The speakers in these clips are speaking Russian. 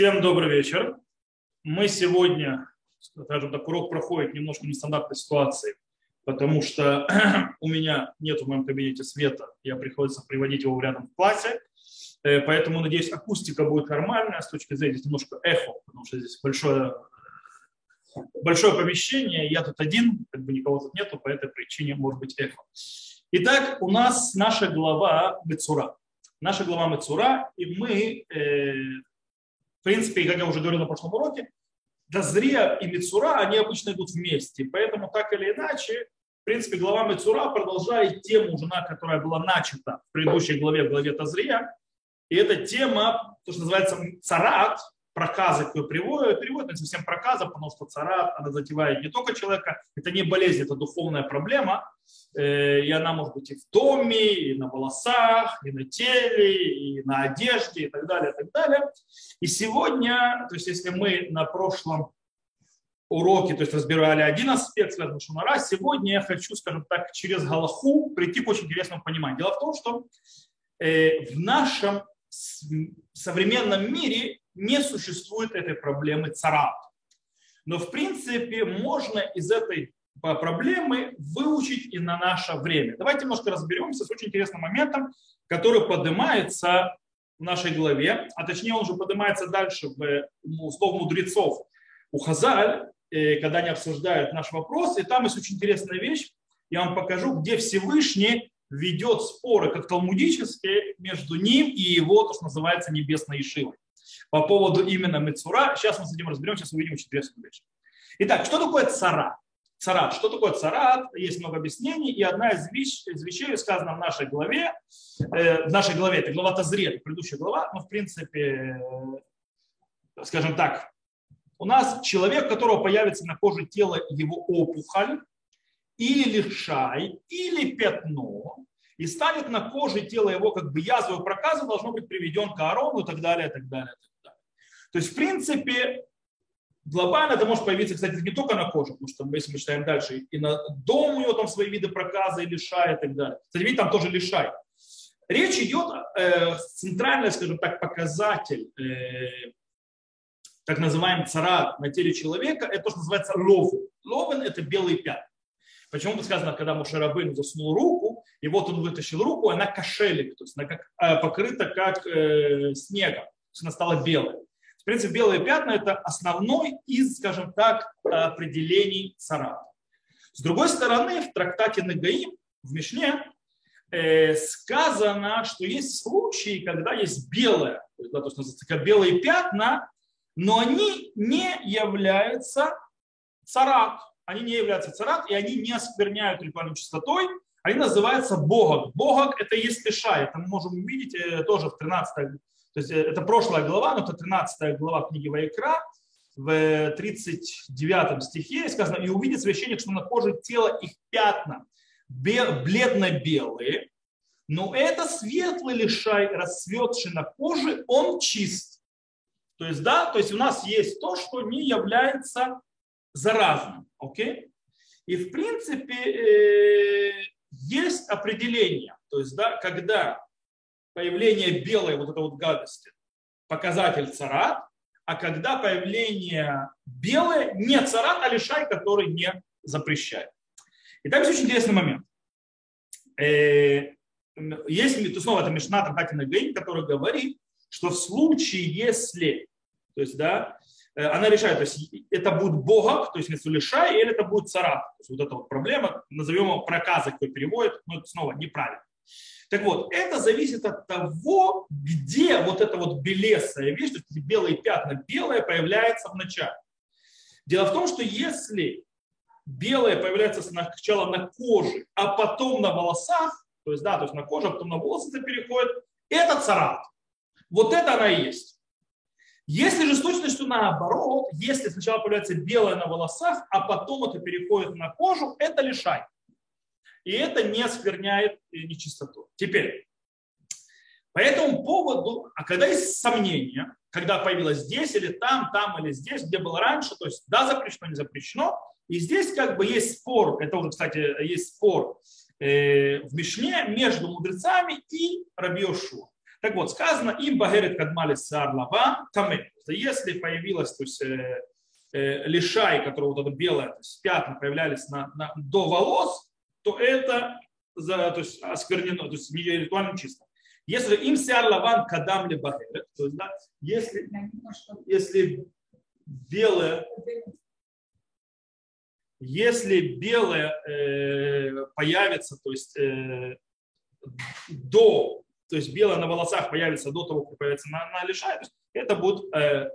Всем добрый вечер. Мы сегодня, скажем так, урок проходит немножко нестандартной ситуации, потому что у меня нет в моем кабинете света, я приходится приводить его рядом в классе, э, поэтому, надеюсь, акустика будет нормальная с точки зрения здесь немножко эхо, потому что здесь большое, большое помещение, я тут один, как бы никого тут нету, по этой причине может быть эхо. Итак, у нас наша глава Мецура. Наша глава Мецура, и мы э, в принципе, как я уже говорил на прошлом уроке, Дозрия и Мицура, они обычно идут вместе. Поэтому так или иначе, в принципе, глава Мицура продолжает тему, жена, которая была начата в предыдущей главе, в главе Тазрия. И эта тема, то, что называется царат, проказы, которые приводят, переводят не совсем проказа, потому что царат, она затевает не только человека, это не болезнь, это духовная проблема, э, и она может быть и в доме, и на волосах, и на теле, и на одежде, и так далее, и так далее. И сегодня, то есть если мы на прошлом уроке, то есть разбирали один аспект, связанный с Шумара, сегодня я хочу, скажем так, через Галаху прийти к очень интересному пониманию. Дело в том, что э, в нашем современном мире не существует этой проблемы царап. Но в принципе можно из этой проблемы выучить и на наше время. Давайте немножко разберемся с очень интересным моментом, который поднимается в нашей главе, а точнее он уже поднимается дальше в слов мудрецов у Хазаль, э, когда они обсуждают наш вопрос. И там есть очень интересная вещь, я вам покажу, где Всевышний ведет споры, как талмудические, между ним и его, то, что называется, небесной Ишивой по поводу именно Мецура. Сейчас мы с этим разберемся, сейчас увидим очень интересную вещь. Итак, что такое цара? Царат. Что такое царат? Есть много объяснений, и одна из, вещ, из вещей сказана в нашей главе, э, в нашей главе, это глава Тазрет, предыдущая глава, но в принципе, э, скажем так, у нас человек, у которого появится на коже тела его опухоль, или шай, или пятно, и станет на коже тела его как бы язвой проказа, должно быть приведен к Аарону и так далее, и так далее, и так далее. То есть, в принципе, глобально это может появиться, кстати, не только на коже, потому что если мы читаем дальше, и на дом у него там свои виды проказа и лишай и так далее. Кстати, видите, там тоже лишай. Речь идет, э, центральный, скажем так, показатель, э, так называемый царат на теле человека, это то, что называется ловен. Ловен – это белый пятна. Почему сказано, когда Мушарабын заснул руку, и вот он вытащил руку, она кошелек, то есть она как, э, покрыта как э, снегом, то есть она стала белой. В принципе, белые пятна – это основной из, скажем так, определений царата. С другой стороны, в трактате Нагаим, в Мишне, э, сказано, что есть случаи, когда есть белое, да, то есть называется белые пятна, но они не являются царат они не являются царат, и они не оскверняют ритуальной чистотой, они называются богок. Богок – это есть тыша, это мы можем увидеть э, тоже в 13 то есть э, это прошлая глава, но это 13 глава книги Вайкра, в 39 стихе сказано, и увидит священник, что на коже тела их пятна бледно-белые, но это светлый лишай, расцветший на коже, он чист. То есть, да, то есть у нас есть то, что не является заразным. Окей? И в принципе э, есть определение, то есть да, когда появление белой вот этой вот гадости показатель царат, а когда появление белое не царат, а лишай, который не запрещает. И там есть очень интересный момент. Э, есть, то снова это Мишна Трахатина Гейн, который говорит, что в случае, если, то есть, да, она решает, то есть это будет богак, то есть лишай, или это будет царат. То есть вот эта вот проблема, назовем его проказа, кто переводит, но это снова неправильно. Так вот, это зависит от того, где вот эта вот белесая вещь, то есть белые пятна, белое появляется в начале. Дело в том, что если белое появляется сначала на коже, а потом на волосах, то есть, да, то есть на коже, а потом на волосы это переходит, это царат. Вот это она и есть. Если же с точностью наоборот, если сначала появляется белое на волосах, а потом это переходит на кожу, это лишай. И это не оскверняет нечистоту. Теперь, по этому поводу, а когда есть сомнения, когда появилось здесь или там, там или здесь, где было раньше, то есть да, запрещено, не запрещено, и здесь как бы есть спор, это уже, кстати, есть спор э, в Мишне между мудрецами и Рабиошу. Так вот, сказано, им багерет кадмали сар лава таме. Если появилась то есть, э, э, лишай, которого вот это белое, то есть пятна появлялись на, на, до волос, то это за, то есть, осквернено, то есть не ритуально чисто. Если им сяр лаван кадам ли багерет, то есть, да, если, если белое, если белое э, появится, то есть э, до то есть белое на волосах появится до того, как появится на, на лишай, это будет э,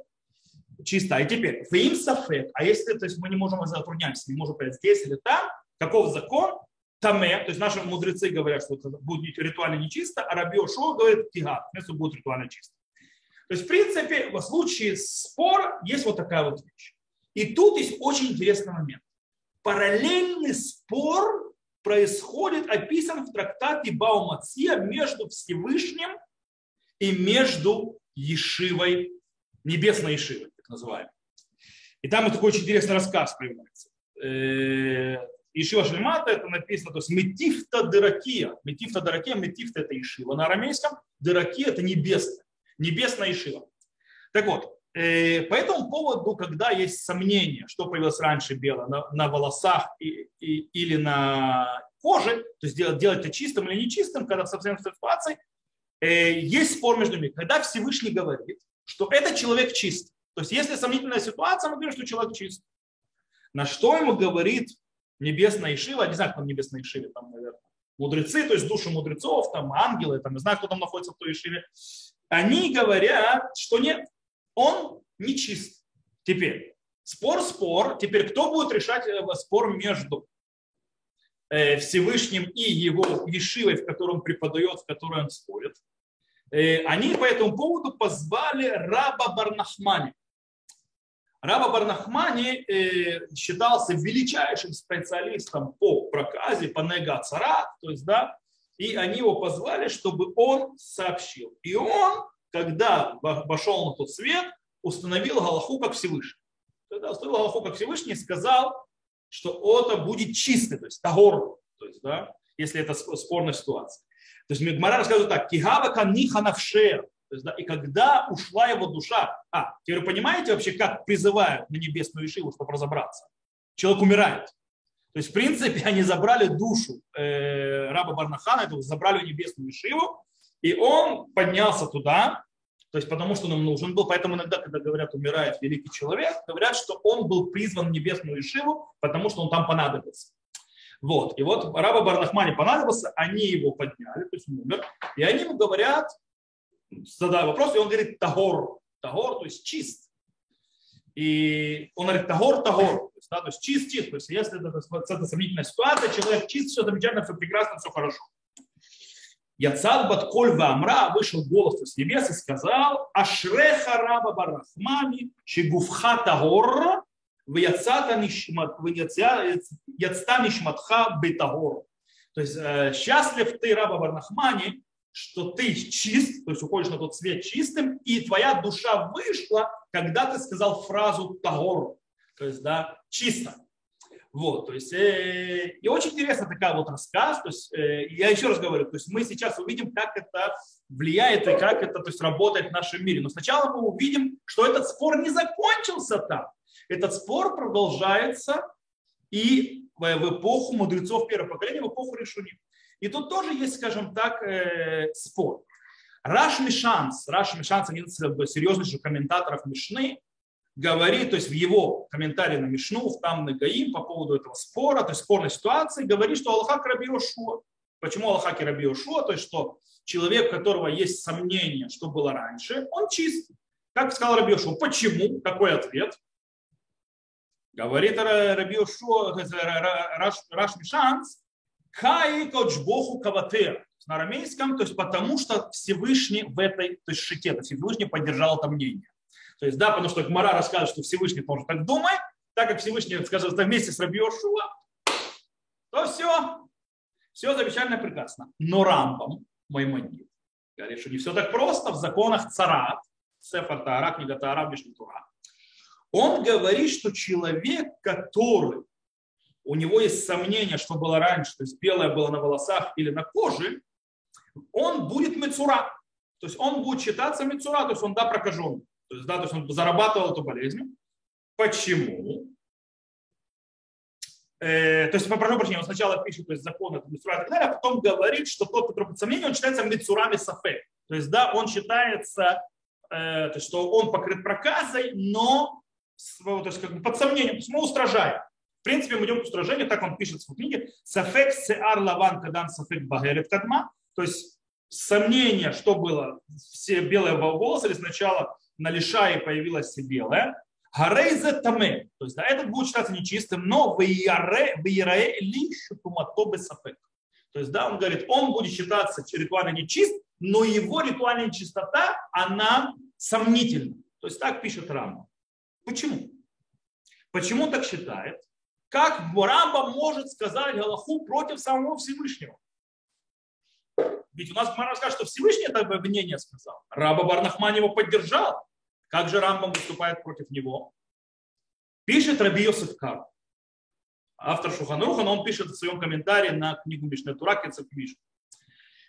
чисто. И теперь, в им сафет, а если то есть мы не можем затрудняться, не можем понять, здесь или там, каков закон, таме, то есть наши мудрецы говорят, что это будет ритуально нечисто, а Раби Ошо говорит, тига, вместо будет ритуально чисто. То есть, в принципе, в случае спора есть вот такая вот вещь. И тут есть очень интересный момент. Параллельный спор происходит, описан в трактате Баумация между Всевышним и между Ешивой, небесной Ешивой, так называемой. И там вот такой очень интересный рассказ появляется. Ишива э, Шельмата, это написано, то есть Метифта Дыракия. Метифта Дыракия, Метифта это Ишива. На арамейском Дыракия это небесная, небесная Ишива. Так вот, по этому поводу, когда есть сомнения, что появилось раньше белое, на, на волосах и, и, или на коже, то есть делать, делать это чистым или нечистым, когда совсем ситуации, э, есть спор между ними. Когда Всевышний говорит, что этот человек чист. То есть если сомнительная ситуация, мы говорим, что человек чист. На что ему говорит небесная Ишива, не знаю, кто там небесная Ишива, там, наверное, мудрецы, то есть души мудрецов, там ангелы, там, не знаю, кто там находится в той Ишиве, они говорят, что нет, он нечист. Теперь, спор-спор, теперь кто будет решать э, спор между э, Всевышним и его Ешивой, в котором преподает, в которой он спорит. Э, они по этому поводу позвали раба Барнахмани. Раба Барнахмани считался величайшим специалистом по проказе, по негацара, то есть, да, и они его позвали, чтобы он сообщил. И он когда вошел на тот свет, установил Галаху как Всевышний. Когда установил Галаху как Всевышний, сказал, что это будет чистый, то есть тагор, то есть, да, если это спорная ситуация. То есть Мегмара рассказывает так, кигава каниха навшер, то есть, да, и когда ушла его душа, а, теперь вы понимаете вообще, как призывают на небесную Ишиву, чтобы разобраться? Человек умирает. То есть, в принципе, они забрали душу э, раба Барнахана, это забрали небесную Ишиву, и он поднялся туда, то есть потому что он им нужен был. Поэтому иногда, когда говорят, умирает великий человек, говорят, что он был призван в небесную Ишиву, потому что он там понадобился. Вот. И вот раба Барнахмани понадобился, они его подняли, то есть он умер, и они ему говорят, задают вопрос, и он говорит тагор, тагор, то есть чист. И он говорит тагор, тагор, то есть, да, то есть чист, чист. То есть если это, это сомнительная ситуация, человек чист, все замечательно, все прекрасно, все хорошо. Яцад Батколь Вамра вышел голос с небес и сказал, Ашреха раба барахмани, шигуфха тагор, яцта нишматха бетагор. То есть э, счастлив ты, раба Барнахмани, что ты чист, то есть уходишь на тот свет чистым, и твоя душа вышла, когда ты сказал фразу тагор, то есть да, чисто. Вот, то есть, э, и очень интересно такая вот рассказ, то есть, э, я еще раз говорю, то есть мы сейчас увидим, как это влияет и как это то есть, работает в нашем мире. Но сначала мы увидим, что этот спор не закончился там. Этот спор продолжается и в, в эпоху мудрецов первого поколения, в эпоху решений. И тут тоже есть, скажем так, э, спор. Раш Мишанс, Раш Мишанс, один из серьезнейших комментаторов Мишны, говорит, то есть в его комментарии на Мишну, в там Гаим по поводу этого спора, то есть спорной ситуации, говорит, что Аллаха Раби Ошуа. Почему Аллаха Раби Ошуа? То есть что человек, у которого есть сомнения, что было раньше, он чист. Как сказал Раби Ошуа. Почему? Какой ответ? Говорит Раби Ошуа, Раш, Раш Мишанс, Хай Коджбоху Каватер. На арамейском, то есть потому что Всевышний в этой то есть шите, то есть Всевышний поддержал это мнение. То есть, да, потому что Гмара рассказывает, что Всевышний тоже так думает, так как Всевышний скажет вместе с Раби то все, все замечательно прекрасно. Но Рамбам, Маймонид, говорит, что не все так просто в законах царат, Сефар Таара, книга Таара, Тура. Он говорит, что человек, который у него есть сомнение, что было раньше, то есть белое было на волосах или на коже, он будет мецура, то есть он будет считаться мецура, то есть он, да, прокажен. То есть, да, то есть он зарабатывал эту болезнь. Почему? Э, то есть, по прошу прощения, он сначала пишет, то есть закон это мецура и так далее, а потом говорит, что тот, который под сомнением, он считается мецурами сафе. То есть, да, он считается, э, то есть, что он покрыт проказой, но то есть, как бы под сомнением, то есть мы устражаем. В принципе, мы идем к устражению, так он пишет в своей книге, сафек сеар лаван кадан сафек багерет кадма, то есть сомнение, что было, все белые волосы, или сначала на лишае появилась белая, Гарейзе таме. То есть да, этот будет считаться нечистым, но в Иерае лишь туматобе сапек. То есть, да, он говорит, он будет считаться ритуально нечист, но его ритуальная чистота, она сомнительна. То есть так пишет Рамба. Почему? Почему так считает? Как Рамба может сказать Галаху против самого Всевышнего? Ведь у нас Мара скажет, что Всевышний это мнение сказал. Раба Барнахман его поддержал. Как же Рамбам выступает против него? Пишет Раби Йосеф Кар, автор Шуханруха, но он пишет в своем комментарии на книгу Мишне Тура, Квиш.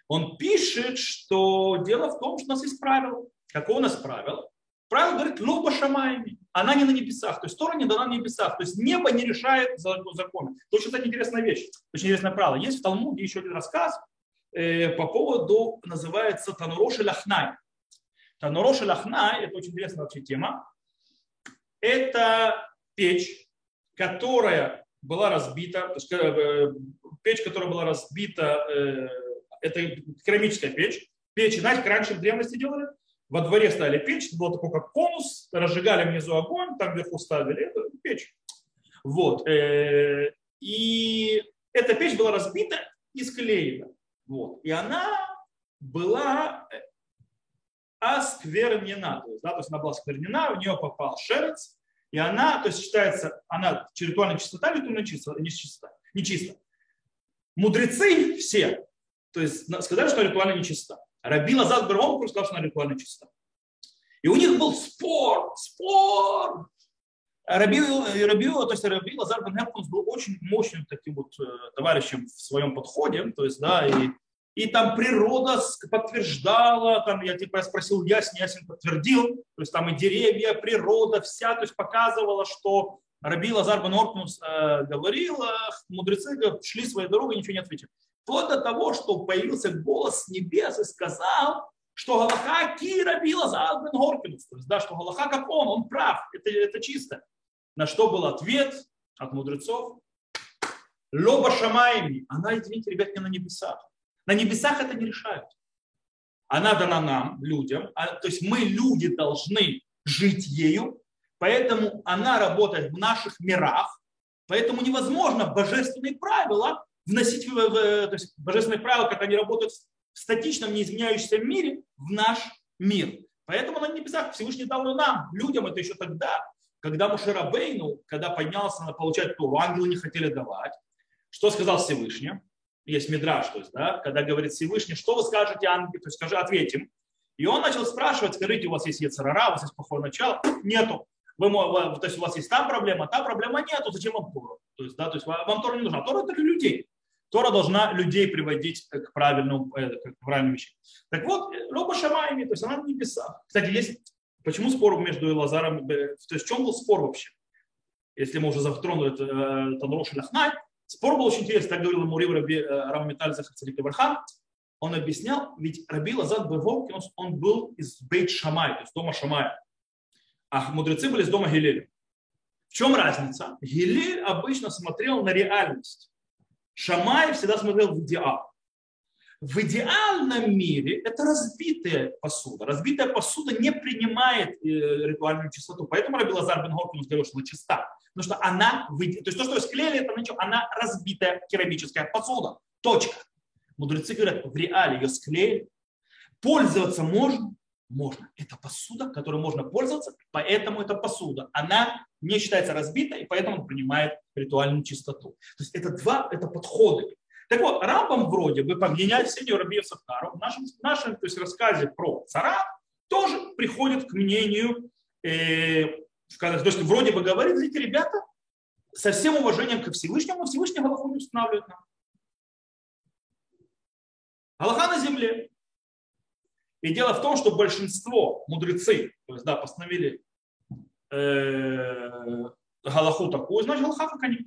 Он пишет, что дело в том, что у нас есть правило. Какое у нас правило? Правило говорит, лоба шамаями. Она не на небесах. То есть Тора не дана на небесах. То есть небо не решает законы. Это очень, кстати, интересная вещь. Очень интересное правило. Есть в Талмуде еще один рассказ по поводу, называется Тануроши Лахнай. Тануроши Лахнай, это очень интересная вообще тема. Это печь, которая была разбита, то есть э, печь, которая была разбита, э, это керамическая печь. Печь, знаете, раньше в древности делали, во дворе ставили печь, это было такой как конус, разжигали внизу огонь, там вверху ставили это печь. Вот. Э, и эта печь была разбита и склеена. Вот. И она была осквернена. То есть, да, то есть она была осквернена, в нее попал шерец, и она, то есть считается, она ритуальная чистота, ритуальная не чистота, не чисто. Мудрецы все, то есть сказали, что ритуально нечиста. Раби Лазар Бермон сказал, что она ритуально чиста. И у них был спор, спор. Раби, Раби, то есть Раби Лазар Бен был очень мощным таким вот э, товарищем в своем подходе, то есть, да, и и там природа подтверждала, там я типа спросил Ясен, Ясен подтвердил, то есть там и деревья, природа вся, то есть показывала, что Раби Лазар бен э, говорил, мудрецы шли своей дорогой, ничего не ответили. Вплоть до того, что появился голос с небес и сказал, что Галаха ки Раби Лазар бен Оркнус, то есть да, что Галаха как он, он прав, это, это чисто. На что был ответ от мудрецов? Лоба шамаями, она, извините, ребят, не на небесах. На небесах это не решают. Она дана нам, людям. А, то есть мы, люди, должны жить ею. Поэтому она работает в наших мирах. Поэтому невозможно божественные правила вносить в, то есть божественные правила, как они работают в статичном, неизменяющемся мире, в наш мир. Поэтому на небесах Всевышний дал нам, людям это еще тогда, когда Мушера Бейну, когда поднялся на получать Тору, ангелы не хотели давать. Что сказал Всевышний? есть мидраж, то есть, да, когда говорит Всевышний, что вы скажете, ангел, то есть скажи, ответим. И он начал спрашивать, скажите, у вас есть Ецарара, у вас есть плохое начало? Нету. Вы, то есть у вас есть там проблема, там проблема нету, зачем вам Тора? То есть, да, то есть вам Тора не нужна. Тора это для людей. Тора должна людей приводить к правильному, э, к правильным вещам. Так вот, Роба Шамайми, то есть она в небесах. Кстати, есть, почему спор между Лазаром, э, то есть в чем был спор вообще? Если мы уже затронули э, Танрош Лахнай, Спор был очень интересный, так говорил ему Раби э, Рамамиталь Захарцарик Ибрахам. Он объяснял, ведь Раби Лазад Беволки, он, он был из Бейт Шамай, то есть дома Шамая. А мудрецы были из дома Гилеля. В чем разница? Гилель обычно смотрел на реальность. Шамай всегда смотрел в идеал. В идеальном мире это разбитая посуда. Разбитая посуда не принимает э, ритуальную чистоту. Поэтому Раби Лазар бен Горкин говорил, что она чиста. Потому что она, то есть то, что склеили, это ничего, она разбитая керамическая посуда. Точка. Мудрецы говорят, в реале ее склеили. Пользоваться можно? Можно. Это посуда, которой можно пользоваться, поэтому это посуда. Она не считается разбитой, и поэтому принимает ритуальную чистоту. То есть это два это подходы. Так вот, Рамбам вроде бы, мнению Сеньора Рабиев Сахару, в нашем, в нашем то есть, рассказе про цара тоже приходит к мнению э, то есть вроде бы говорит, эти ребята, со всем уважением к Всевышнему, Всевышний Галаху не устанавливает нам. Галаха на земле. И дело в том, что большинство мудрецы, то есть, да, постановили э, Галаху такую, значит, Галаха как они.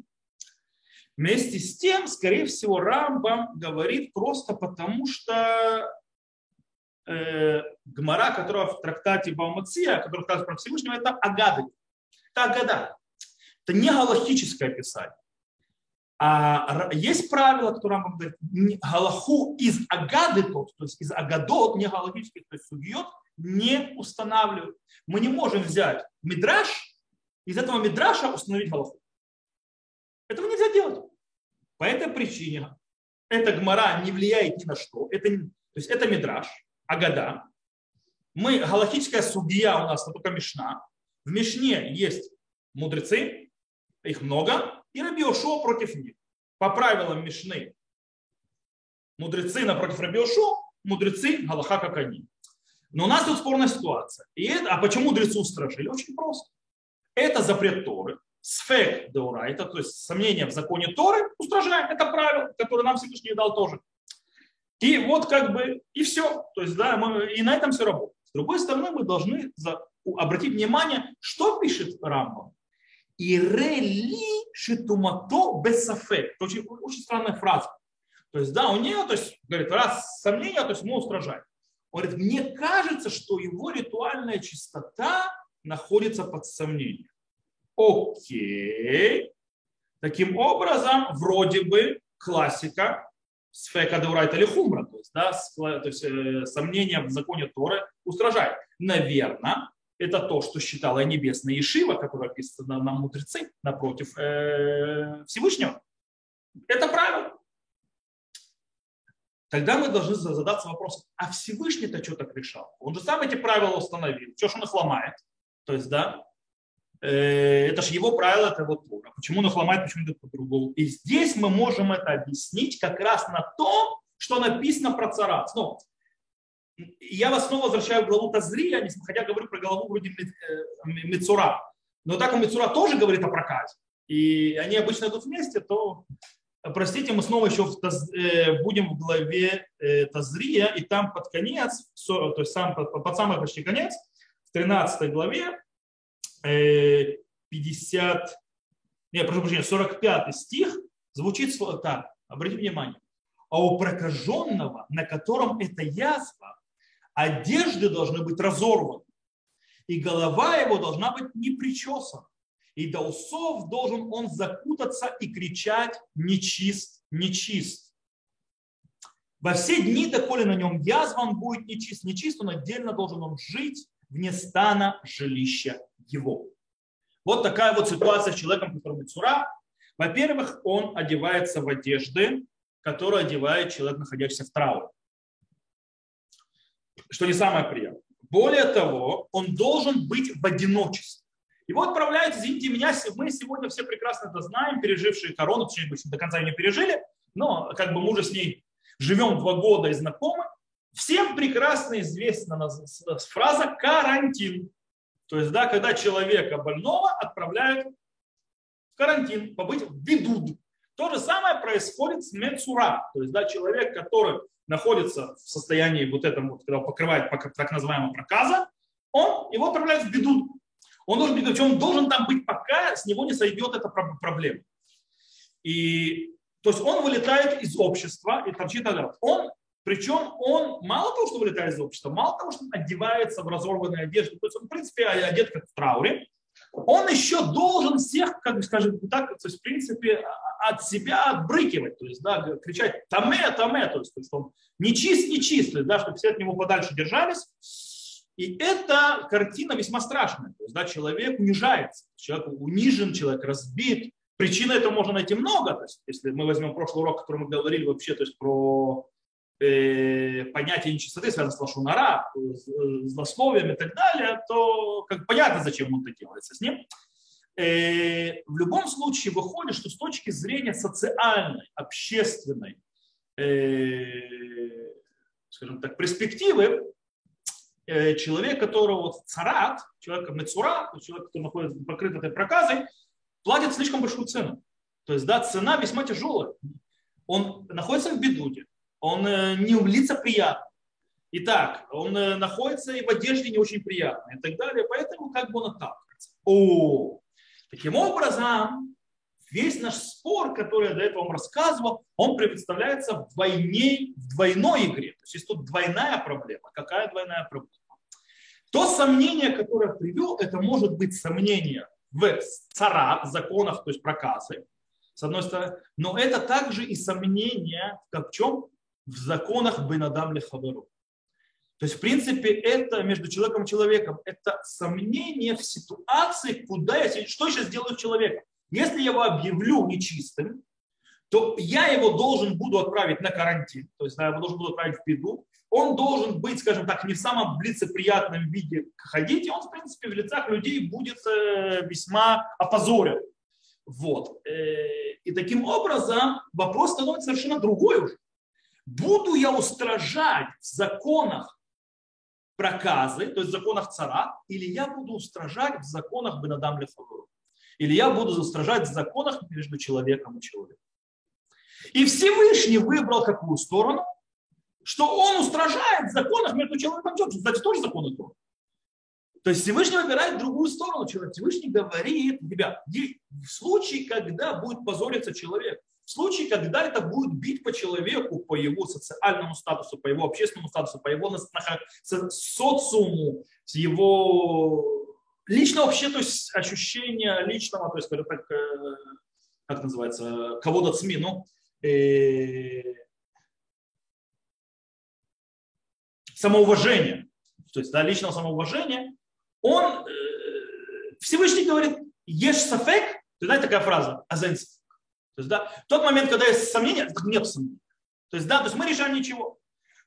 Вместе с тем, скорее всего, Рамбам говорит просто потому, что э, Гмара, которая в трактате Баумация, который сказал про Всевышнего, это Агады. Это Агада. Это не галактическое описание. А есть правило, которое Рамбам говорит, галаху из агады, то есть из агадот, не галактических, то есть судьет, не устанавливают. Мы не можем взять мидраж, из этого мидраша установить галаху. Этого нельзя делать. По этой причине эта гмара не влияет ни на что. Это, то есть это мидраж, агада. Мы, галактическая судья у нас, это только Мишна. В Мишне есть мудрецы, их много, и Раби Ошо против них. По правилам Мишны мудрецы напротив Раби Ошо, мудрецы Галаха как они. Но у нас тут спорная ситуация. И это, а почему мудрецы устражили? Очень просто. Это запрет Торы. Сфек деурайта, то есть сомнение в законе Торы, устражаем. Это правило, которое нам Всевышний дал тоже. И вот как бы, и все. То есть, да, мы, и на этом все работает. С другой стороны, мы должны за, обратить внимание, что пишет Рамбам. И рели шитумато бесафе. Это очень, очень странная фраза. То есть, да, у нее, то есть, говорит, раз сомнения, то есть мы устражаем. Он говорит, мне кажется, что его ритуальная чистота находится под сомнением. Окей. Таким образом, вроде бы классика сфека деурайта или хумра, то есть, да, то есть э, сомнения в законе Торы устражает. Наверное, это то, что считала небесная Ишива, которая описана на, мудрецы напротив э, Всевышнего. Это правило. Тогда мы должны задаться вопросом, а Всевышний-то что так решал? Он же сам эти правила установил. Что ж он их ломает? То есть, да, это же его правило, это вот Тора. Почему он их ломает, почему это по-другому? И здесь мы можем это объяснить как раз на том, что написано про царат. Снова, я вас снова возвращаю в главу Тазрия, хотя говорю про главу вроде Мецура. Э, Но так как Мецура тоже говорит о проказе, и они обычно идут вместе, то, простите, мы снова еще в Таз, э, будем в главе э, Тазрия, и там под конец, то есть сам, под, под самый почти конец, в 13 главе, 50, не, прошу прощения, 45 стих звучит так, обратите внимание, а у прокаженного, на котором эта язва, одежды должны быть разорваны, и голова его должна быть не причесана, и до усов должен он закутаться и кричать «нечист, нечист». Во все дни, доколе на нем язва, он будет нечист. Нечист, он отдельно должен он жить вне стана жилища его. Вот такая вот ситуация с человеком, который Мицура. Во-первых, он одевается в одежды, которые одевает человек, находящийся в трауре что не самое приятное. Более того, он должен быть в одиночестве. Его отправляют, извините меня, мы сегодня все прекрасно это знаем, пережившие корону, точнее, до конца не пережили, но как бы мы уже с ней живем два года и знакомы. Всем прекрасно известна фраза «карантин». То есть, да, когда человека больного отправляют в карантин, побыть в бедуд. То же самое происходит с мецура. То есть, да, человек, который находится в состоянии вот этом, вот, когда покрывает так называемого проказа, он, его отправляют в беду. Он должен быть, он должен там быть, пока с него не сойдет эта проблема. И, то есть он вылетает из общества и тогда. Он, причем он мало того, что вылетает из общества, мало того, что одевается в разорванные одежды, то есть он, в принципе, одет как в трауре, он еще должен всех, как бы скажем так, то есть, в принципе, от себя отбрыкивать, то есть, да, кричать «таме, таме», то есть, то есть он не чист, не чист, да, чтобы все от него подальше держались. И эта картина весьма страшная. То есть, да, человек унижается, человек унижен, человек разбит. Причин этого можно найти много. То есть, если мы возьмем прошлый урок, который мы говорили вообще то есть, про понятие нечистоты, связанное с лошунара, злословием и так далее, то как понятно, зачем он это делается с ним. Э, в любом случае выходит, что с точки зрения социальной, общественной, э, скажем так, перспективы, э, человек, которого царат, человек мецура, человек, который находится покрыт этой проказой, платит слишком большую цену. То есть, да, цена весьма тяжелая. Он находится в бедуде, он не улица приятно. Итак, он э, находится и в одежде не очень приятной и так далее, поэтому как бы он отталкивается. О, таким образом, весь наш спор, который я до этого вам рассказывал, он представляется в, двойне, в двойной игре. То есть есть тут двойная проблема. Какая двойная проблема? То сомнение, которое привел, это может быть сомнение в цара, законах, то есть проказы, с одной стороны, но это также и сомнение в чем? В законах Бенадам Лехаверу. То есть, в принципе, это между человеком и человеком, это сомнение в ситуации, куда я, что я сейчас делаю с человеком. Если я его объявлю нечистым, то я его должен буду отправить на карантин, то есть я его должен буду отправить в беду. Он должен быть, скажем так, не в самом лицеприятном виде ходить, и он, в принципе, в лицах людей будет э, весьма опозорен. Вот. Э, и таким образом вопрос становится совершенно другой уже. Буду я устражать в законах проказы, то есть в законах цара, или я буду устражать в законах Бенадам Лефавру. Или я буду устражать в законах между человеком и человеком. И Всевышний выбрал какую сторону? Что он устражает в законах между человеком и человеком. Кстати, тоже законы Торы. То есть Всевышний выбирает другую сторону человека. Всевышний говорит, ребят, в случае, когда будет позориться человек, в случае, когда это будет бить по человеку, по его социальному статусу, по его общественному статусу, по его социуму, его лично вообще, то есть ощущение личного, то есть, так, э, как называется, кого-то СМИ, ну, э, самоуважение, то есть да, личного самоуважения, он, э, Всевышний говорит, ешь сафек, есть, да, такая фраза, азенс. То есть, да, тот момент, когда есть сомнения, нет сомнений. То есть, да, то есть мы решаем ничего.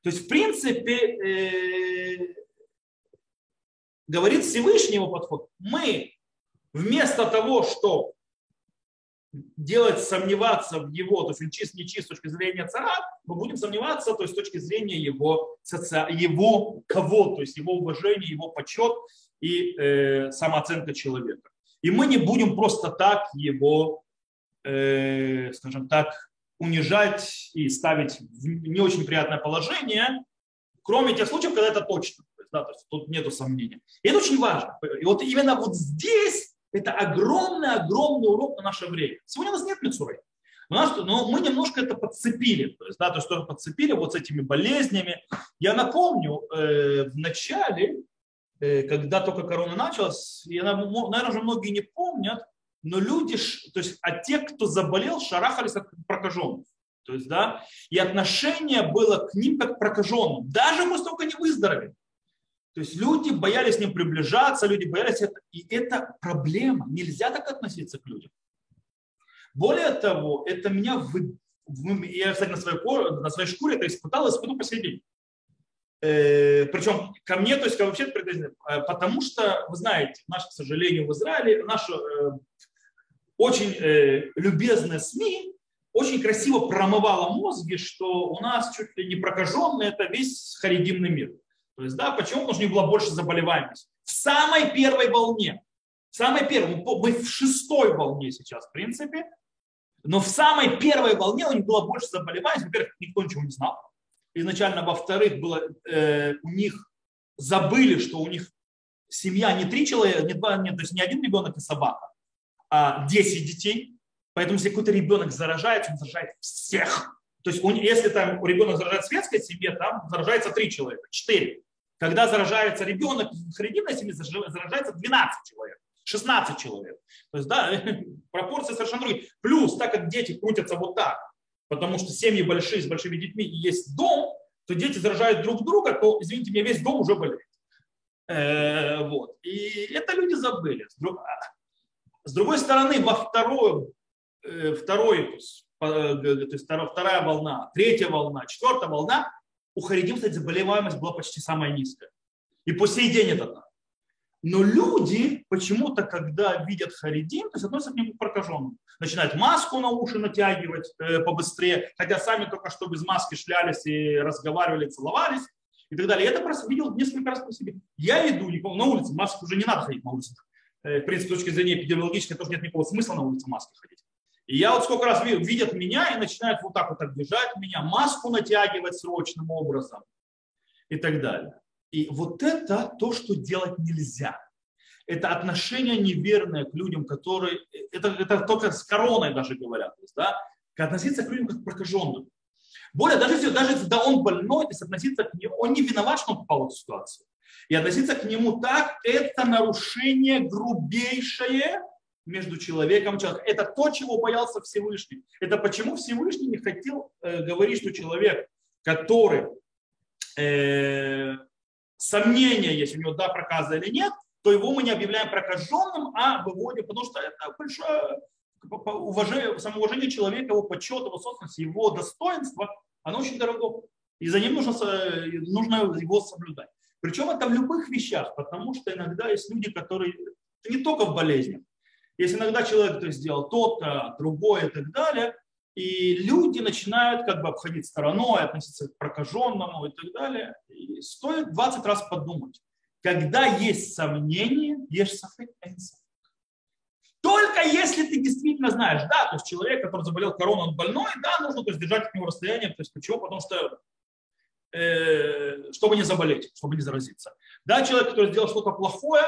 То есть, в принципе, э, говорит Всевышний его подход, мы вместо того, что делать, сомневаться в его, то есть он чист, не чист с точки зрения цара, мы будем сомневаться, то есть с точки зрения его, его кого, то есть его уважения, его почет и э, самооценка человека. И мы не будем просто так его, э, скажем так, унижать и ставить в не очень приятное положение, кроме тех случаев, когда это точно. Да, то есть тут нет сомнения. И это очень важно. И вот именно вот здесь это огромный-огромный урок на наше время. Сегодня у нас нет мецуры. Но мы немножко это подцепили, то есть, да, то есть тоже подцепили вот с этими болезнями. Я напомню, э, в начале, э, когда только корона началась, я, наверное, уже многие не помнят, но люди, то есть, а те, кто заболел, шарахались от прокаженных. То есть, да, и отношение было к ним как к прокаженным, даже того, как они выздоровели. То есть люди боялись с ним приближаться, люди боялись это. И это проблема. Нельзя так относиться к людям. Более того, это меня вы, я, кстати, на своей, на своей шкуре это испытал, испытал по сей день. Э, причем ко мне, то есть ко вообще э, потому что, вы знаете, наш, к сожалению, в Израиле, наши э, очень э, любезные СМИ очень красиво промывало мозги, что у нас чуть ли не прокаженный это весь харидимный мир. То есть, да, почему? Потому что у была больше заболеваемость. В самой первой волне. В самой первой. Мы в шестой волне сейчас, в принципе. Но в самой первой волне у них было больше заболеваемости. Во-первых, никто ничего не знал. Изначально, во-вторых, было, э, у них забыли, что у них семья не три человека, не два, нет, то есть не один ребенок и собака, а 10 детей. Поэтому если какой-то ребенок заражается, он заражает всех. То есть если там ребенок заражает в светской семье, там заражается три человека, четыре. Когда заражается ребенок в харидимной семье, заражается 12 человек, 16 человек. То есть, да, пропорции совершенно другие. Плюс, так как дети крутятся вот так, потому что семьи большие, с большими детьми, и есть дом, то дети заражают друг друга, то, извините меня, весь дом уже болеет. Э, вот. И это люди забыли. С другой стороны, во второй, э, второй Э, то есть вторая волна, третья волна, четвертая волна, у харидим, кстати, заболеваемость была почти самая низкая. И по сей день это так. Но люди почему-то, когда видят харидим, то есть относятся к нему прокаженным. Начинают маску на уши натягивать э, побыстрее, хотя сами только что без маски шлялись и разговаривали, целовались и так далее. Я это просто видел несколько раз по себе. Я иду никого на улице, маску уже не надо ходить на улице. Э, в принципе, с точки зрения эпидемиологической тоже нет никакого смысла на улице маски ходить. И я вот сколько раз видят меня и начинают вот так вот оббежать меня, маску натягивать срочным образом. и так далее. И вот это то, что делать нельзя. Это отношение неверное к людям, которые... Это, это только с короной даже говорят. То есть, да, относиться к людям как к прокаженным. Более, даже если, даже если да, он больной, то есть относиться к нему, он не виноват, что он попал в эту ситуацию. И относиться к нему так, это нарушение грубейшее между человеком и человеком. Это то, чего боялся Всевышний. Это почему Всевышний не хотел э, говорить, что человек, который э, сомнения есть, у него да проказа или нет, то его мы не объявляем прокаженным, а выводим, потому что это большое уважение, самоуважение человека, его почет, его собственность, его достоинство, оно очень дорого. И за ним нужно, нужно его соблюдать. Причем это в любых вещах, потому что иногда есть люди, которые, не только в болезнях, если иногда человек то сделал то-то, другое и так далее, и люди начинают как бы обходить стороной, относиться к прокаженному и так далее. И стоит 20 раз подумать. Когда есть сомнения, есть сафек Только если ты действительно знаешь, да, то есть человек, который заболел короной, он больной, да, нужно то есть, держать от него расстояние. То есть почему? Потому что чтобы не заболеть, чтобы не заразиться. Да, человек, который сделал что-то плохое,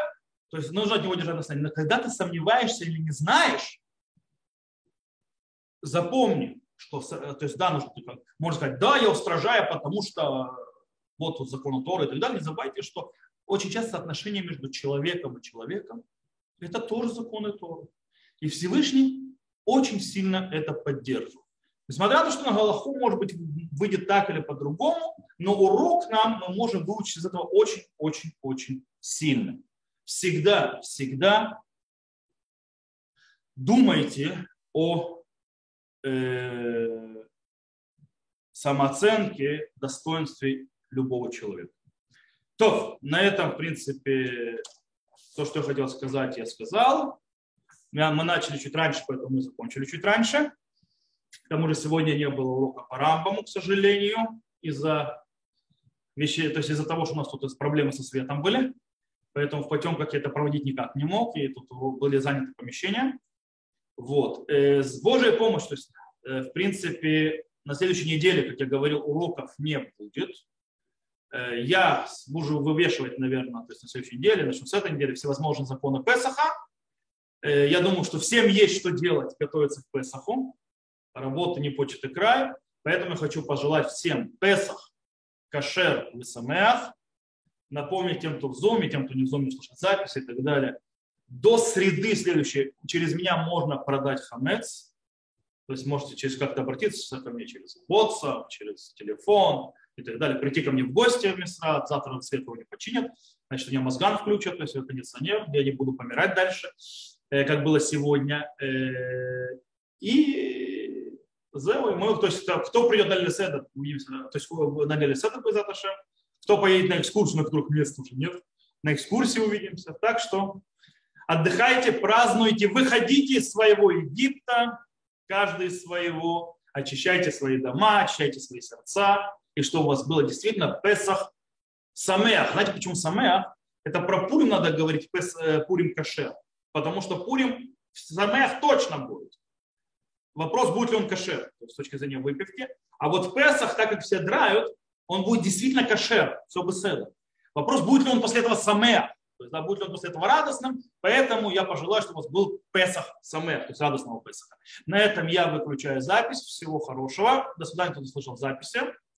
то есть нужно от него держать расстояние. Но когда ты сомневаешься или не знаешь, запомни, что, то есть, да, нужно, можно сказать, да, я устражаю, потому что вот тут закон Торы и так далее. Не забывайте, что очень часто отношения между человеком и человеком – это тоже законы Торы. И Всевышний очень сильно это поддерживает. Несмотря на то, что на Галаху, может быть, выйдет так или по-другому, но урок нам мы можем выучить из этого очень-очень-очень сильно. Всегда, всегда думайте о э, самооценке, достоинстве любого человека. То, на этом, в принципе, то, что я хотел сказать, я сказал. Мы начали чуть раньше, поэтому мы закончили чуть раньше. К тому же сегодня не было урока по Рамбаму, к сожалению, из-за вещей, то есть из-за того, что у нас тут проблемы со светом были. Поэтому в потемках я это проводить никак не мог, и тут были заняты помещения. Вот. Э, с Божьей помощью, то есть, э, в принципе, на следующей неделе, как я говорил, уроков не будет. Э, я буду вывешивать, наверное, то есть на следующей неделе, начну с этой недели, всевозможные законы Песаха. Я думаю, что всем есть что делать, готовиться к Песаху. Работа не почет и край. Поэтому я хочу пожелать всем Песах, Кашер, Висамеах. Напомнить тем, кто в Зуме, тем, кто не в Зуме, слушать записи и так далее. До среды следующей через меня можно продать хамец. То есть можете через как-то обратиться ко мне через WhatsApp, через телефон, и так далее, прийти ко мне в гости в Мисрат, завтра свет его не починят, значит, у меня мозган включат, то есть это кондиционер, я не буду помирать дальше, э, как было сегодня. Э, и мы, то есть, кто придет на Леседа, то есть на Леседа будет кто поедет на экскурсию, на которых мест уже нет, на экскурсии увидимся. Так что отдыхайте, празднуйте, выходите из своего Египта, каждый из своего, очищайте свои дома, очищайте свои сердца, и что у вас было действительно Песах Самеах. Знаете, почему Самеах? Это про Пурим надо говорить, Пес, э, Пурим Кашер. Потому что Пурим Самеах точно будет. Вопрос, будет ли он кашер с точки зрения выпивки. А вот в Песах, так как все драют, он будет действительно кашер, все бы седа. Вопрос, будет ли он после этого самех, то есть, да, будет ли он после этого радостным, поэтому я пожелаю, чтобы у вас был Песах самех, то есть радостного Песаха. На этом я выключаю запись. Всего хорошего. До свидания, кто не слышал записи.